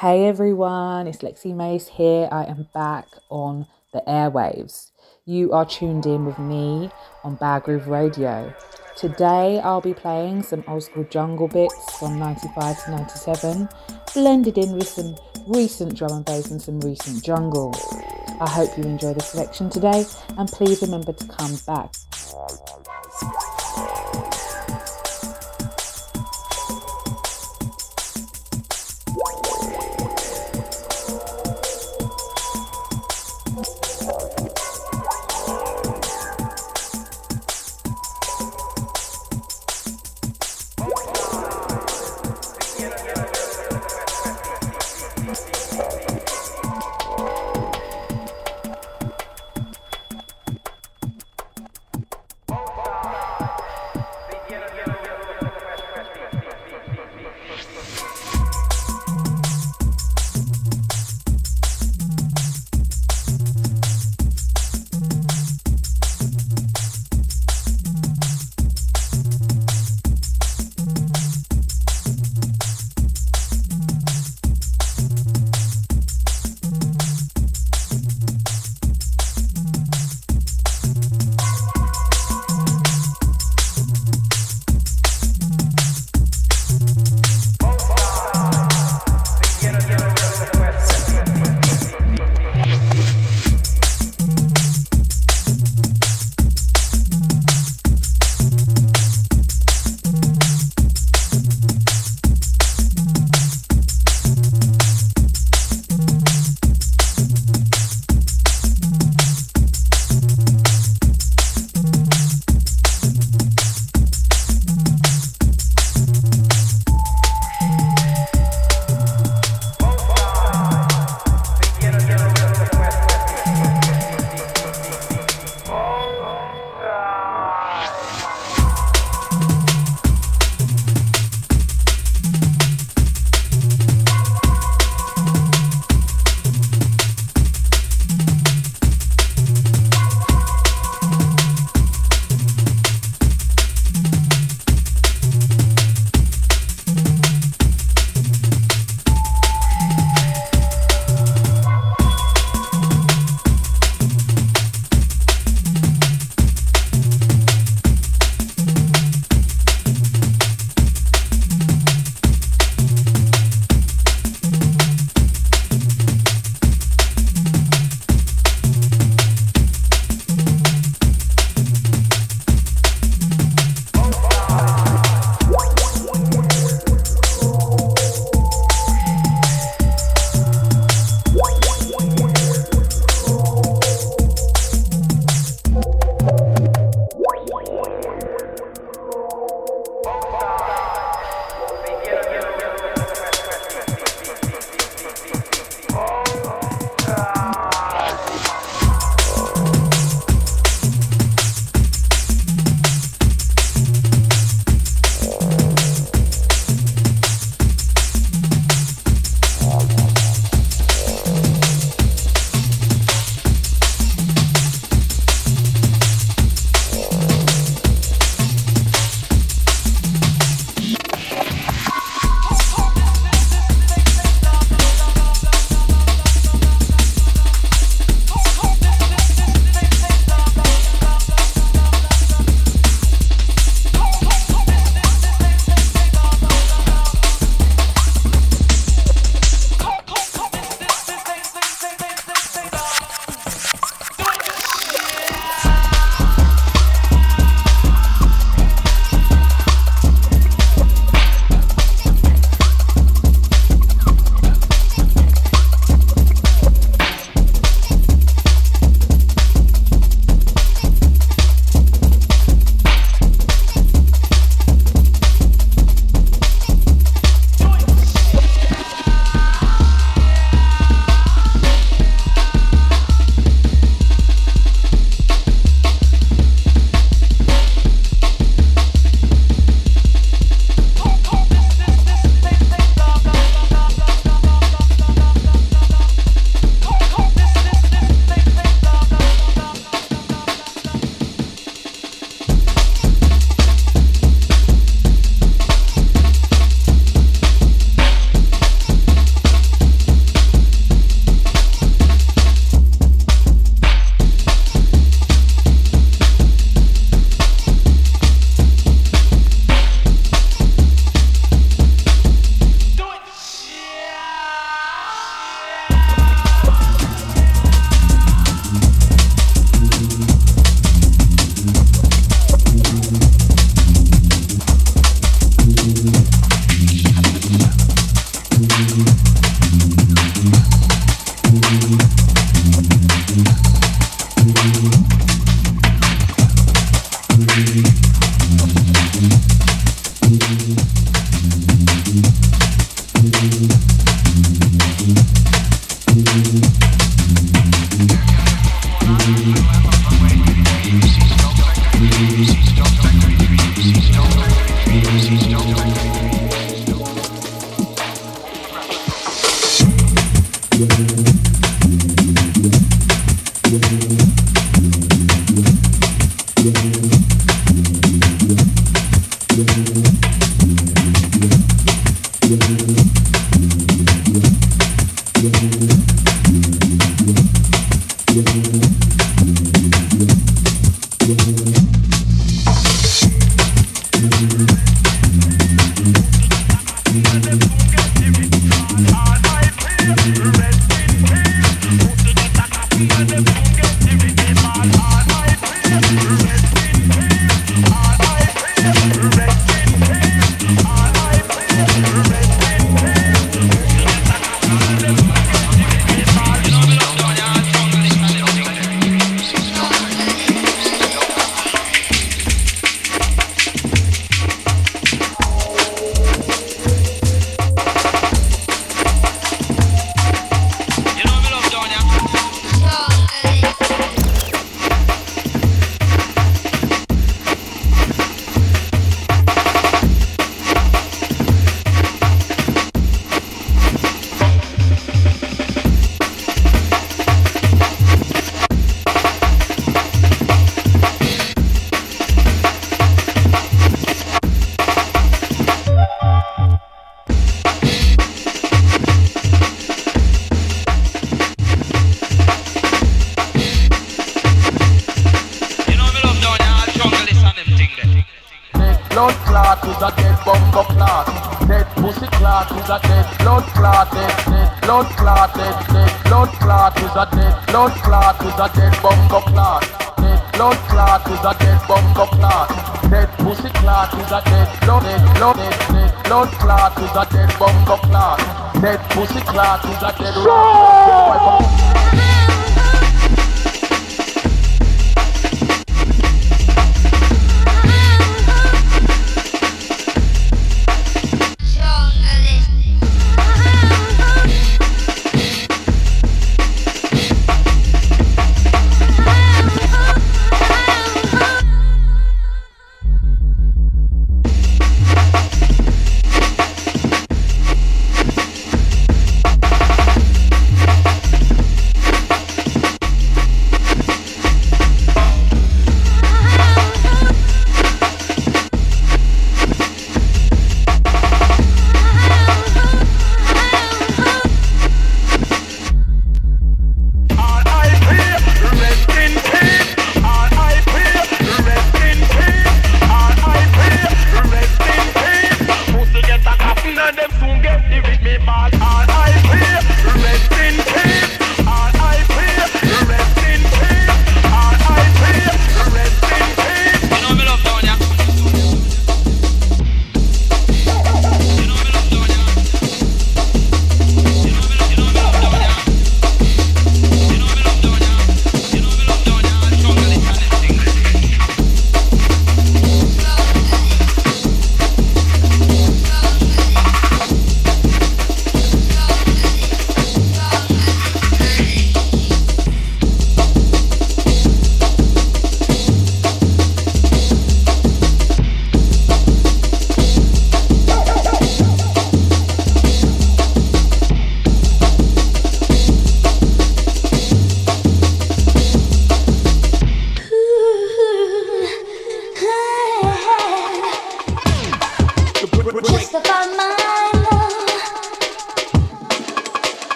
Hey everyone, it's Lexi Mace here. I am back on the airwaves. You are tuned in with me on Bad Groove Radio. Today I'll be playing some old school jungle bits from 95 to 97, blended in with some recent drum and bass and some recent jungle. I hope you enjoy the selection today and please remember to come back.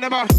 them never.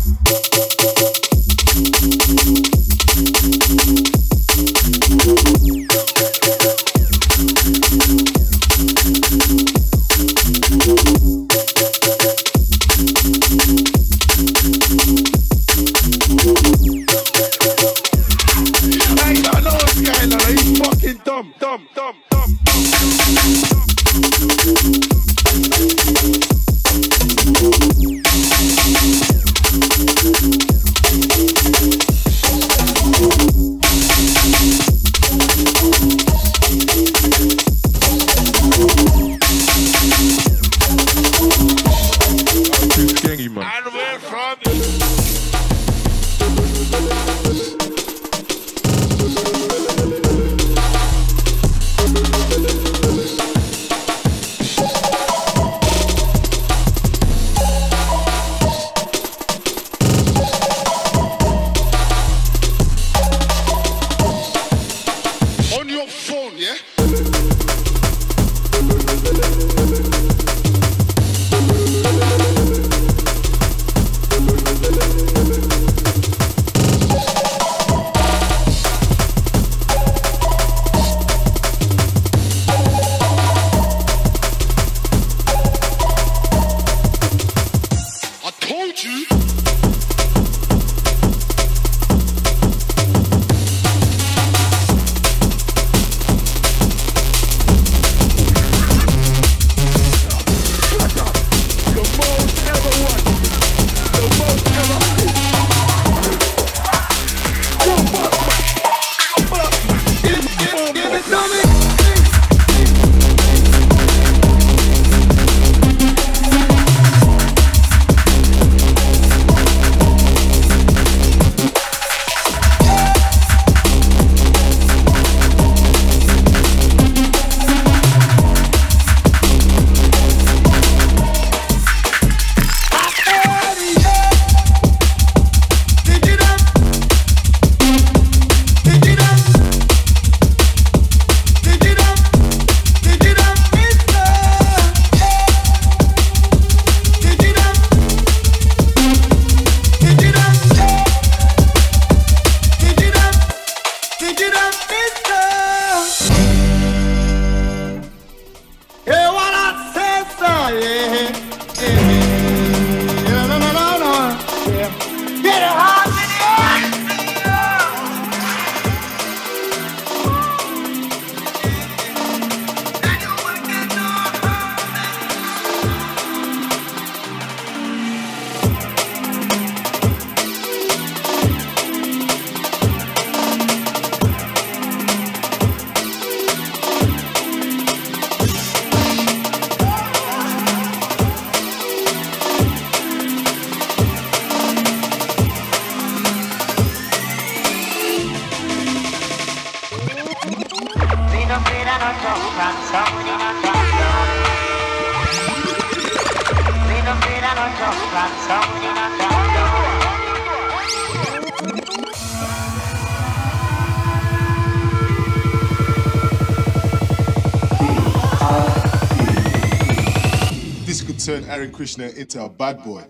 Krishna into a bad boy.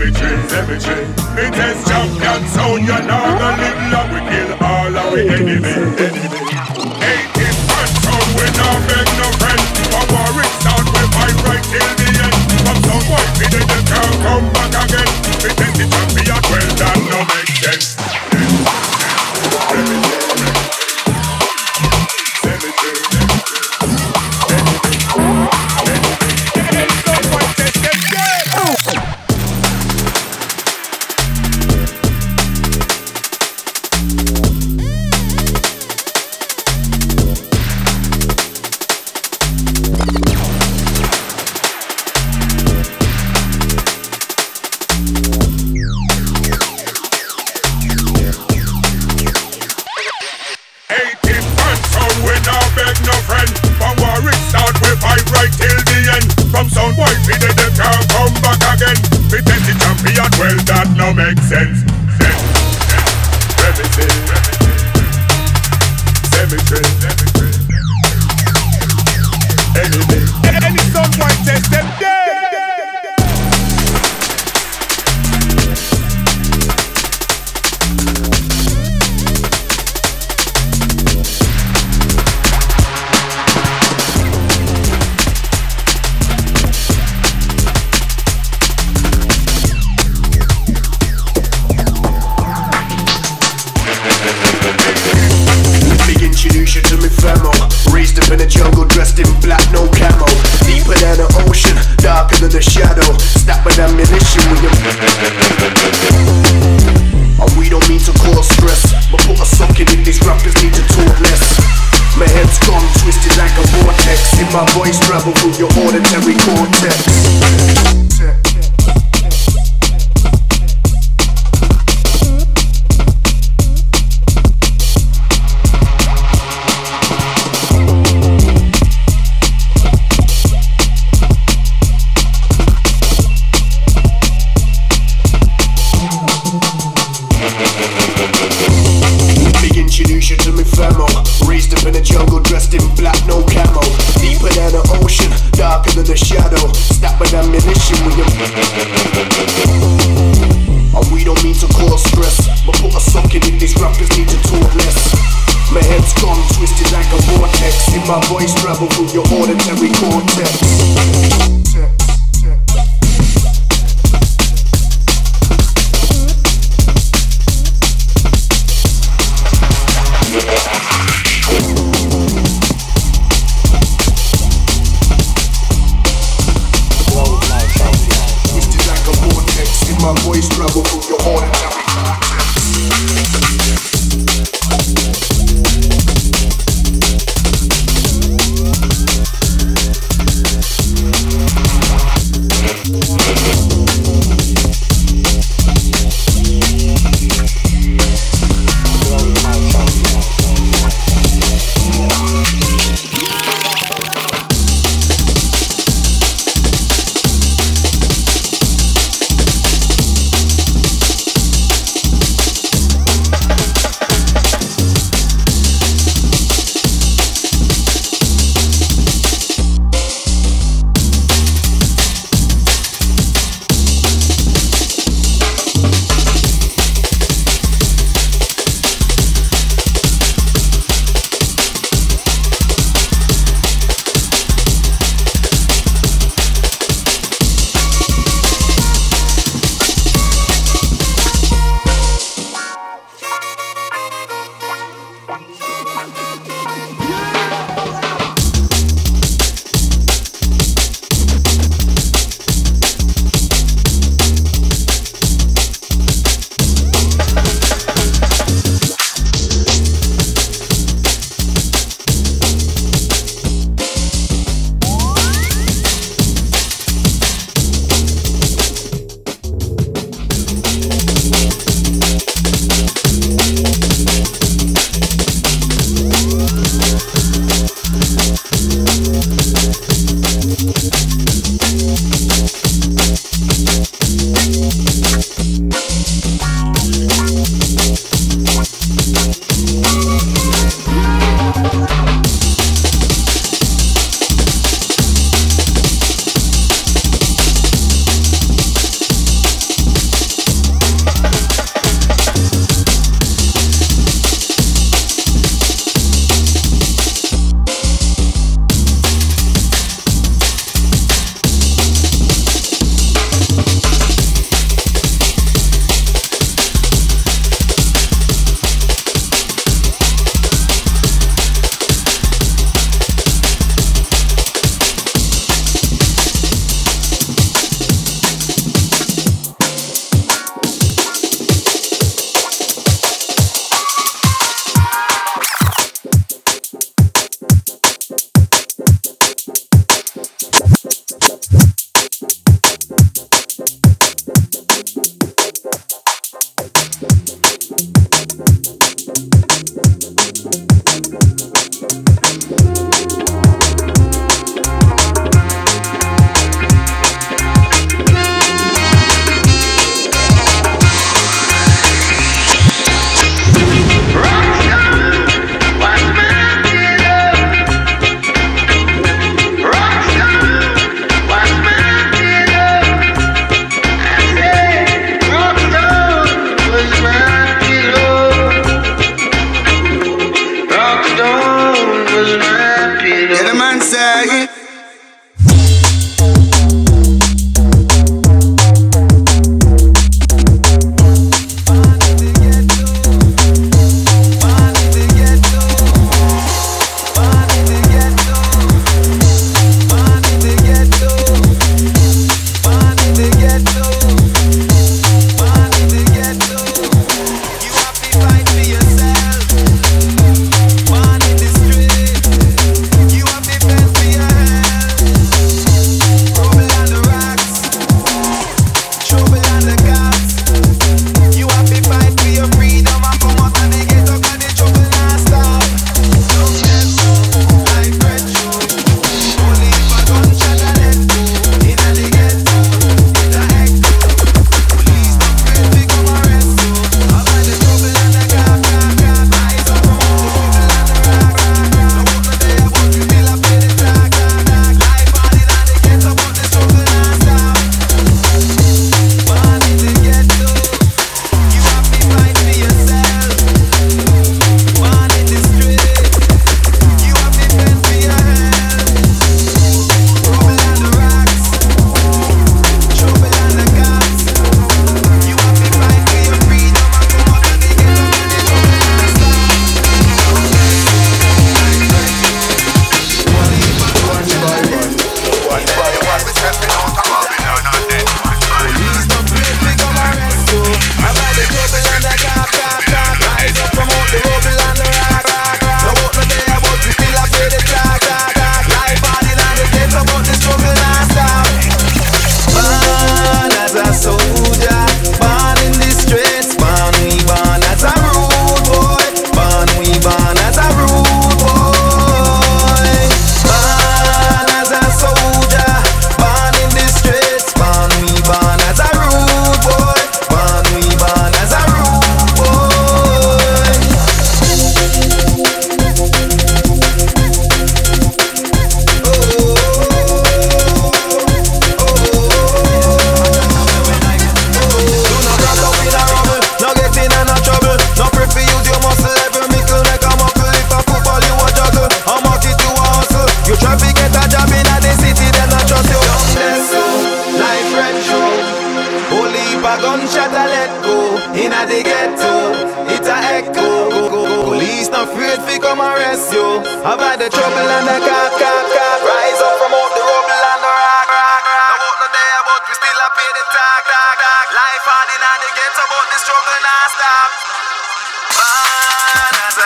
cemetery, cemetery. It is champion sound, you know the live long. We kill all of enemies.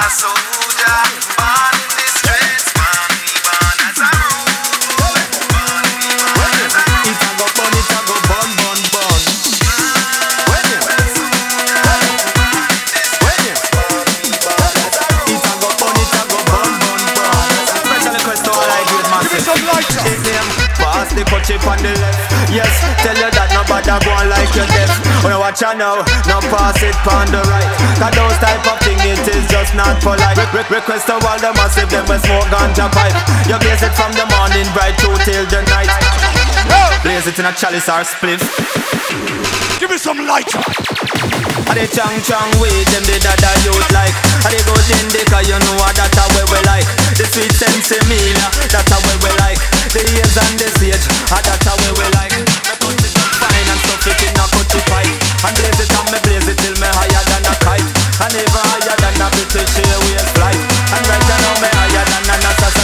Pass the cut chip. Yes, tell you that nobody go like your you watch out now, now pass it on the right. Cause those type of thing it is just not polite. Re- re- request to all the massive, them we smoke ganja pipe. You blaze it from the morning bright through till the night. Blaze it in a chalice or spliff. Give me some light. And the chang chang weed, them the dada youth like And the good indica, you know what that's how we like The sweet sensimilla, that's how we like The years and the sage, ah, that's how we like and stuff it in a And blaze it and me blaze it till me higher than a kite. And even higher than a British Airways flight. And right now me higher than a NASA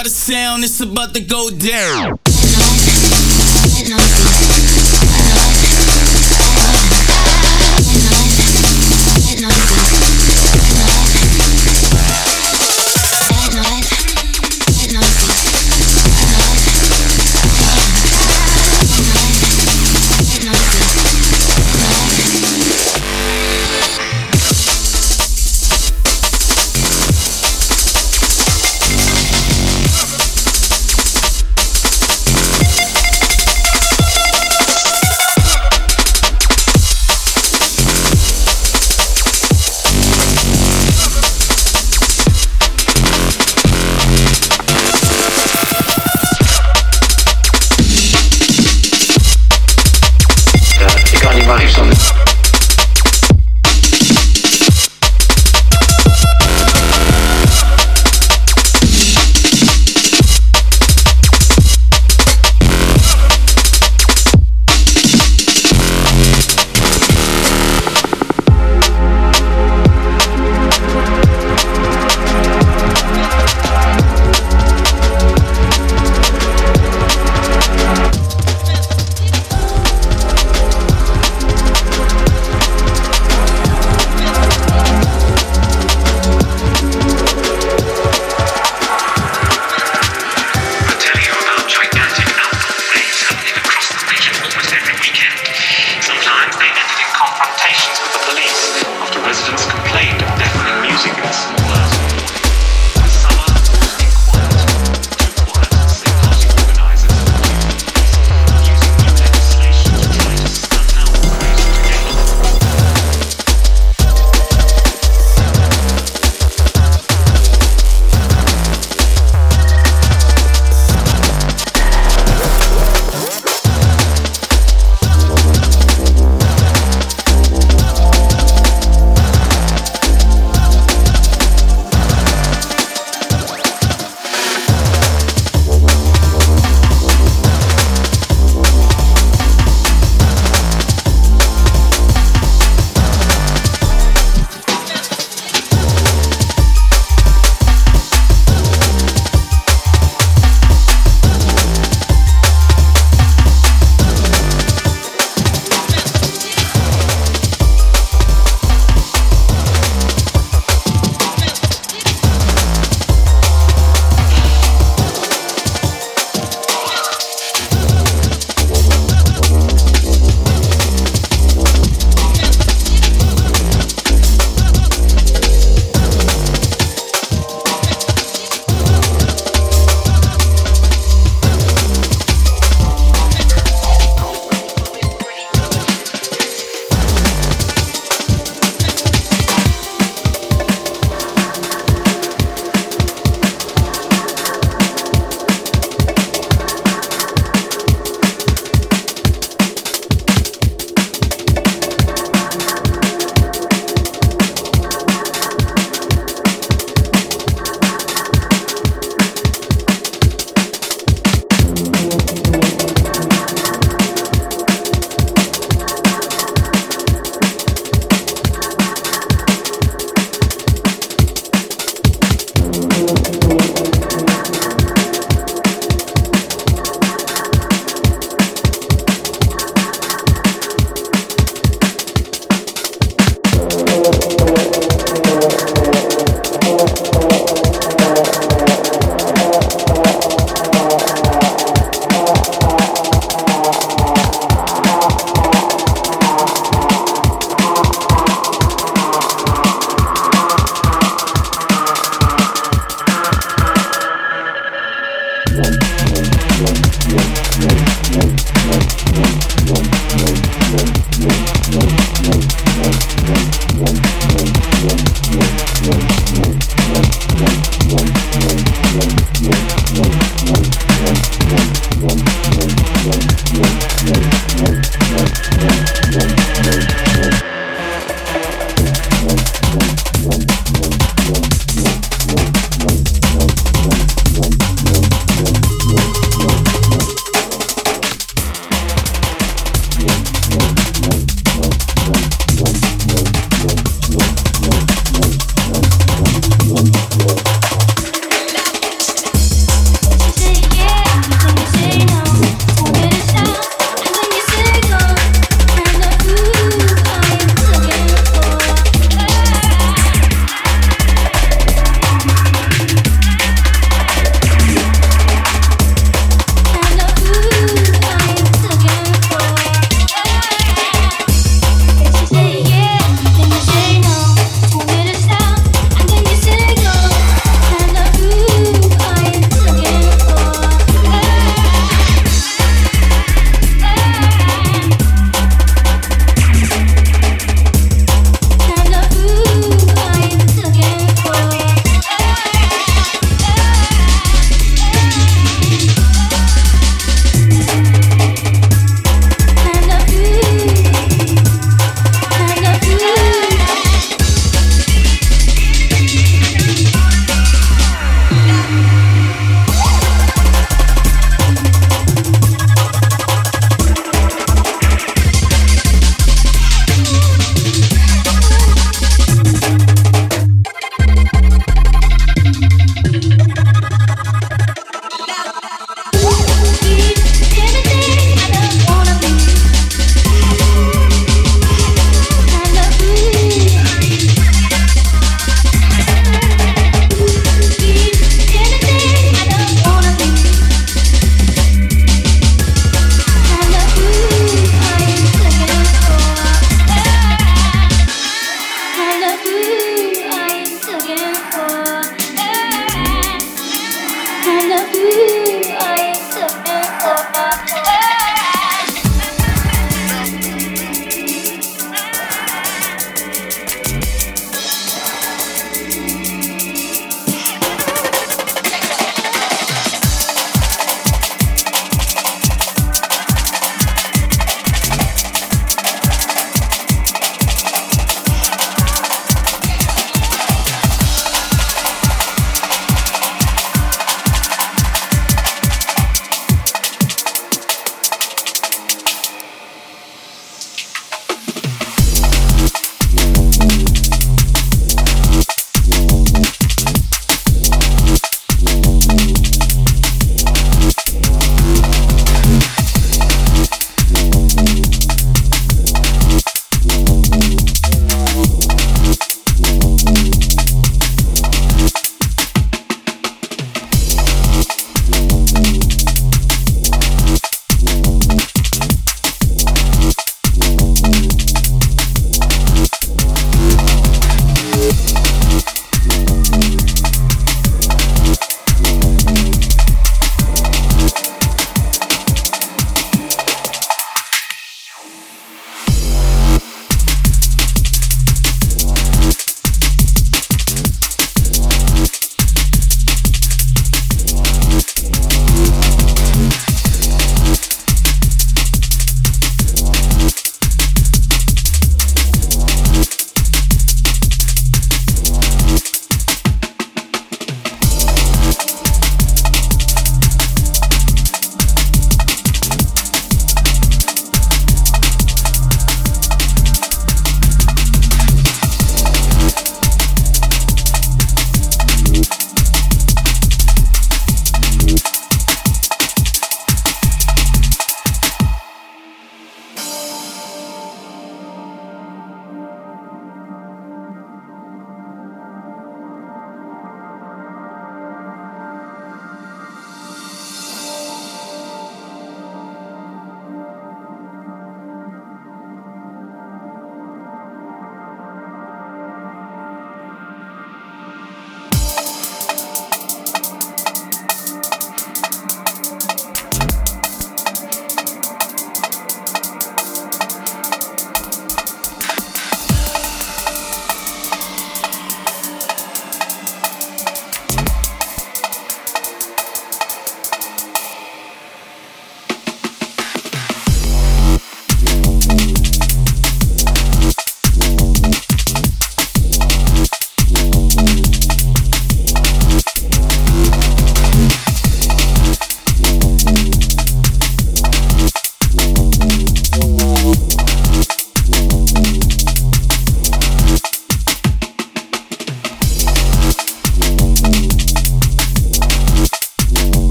by the sound, it's about to go down.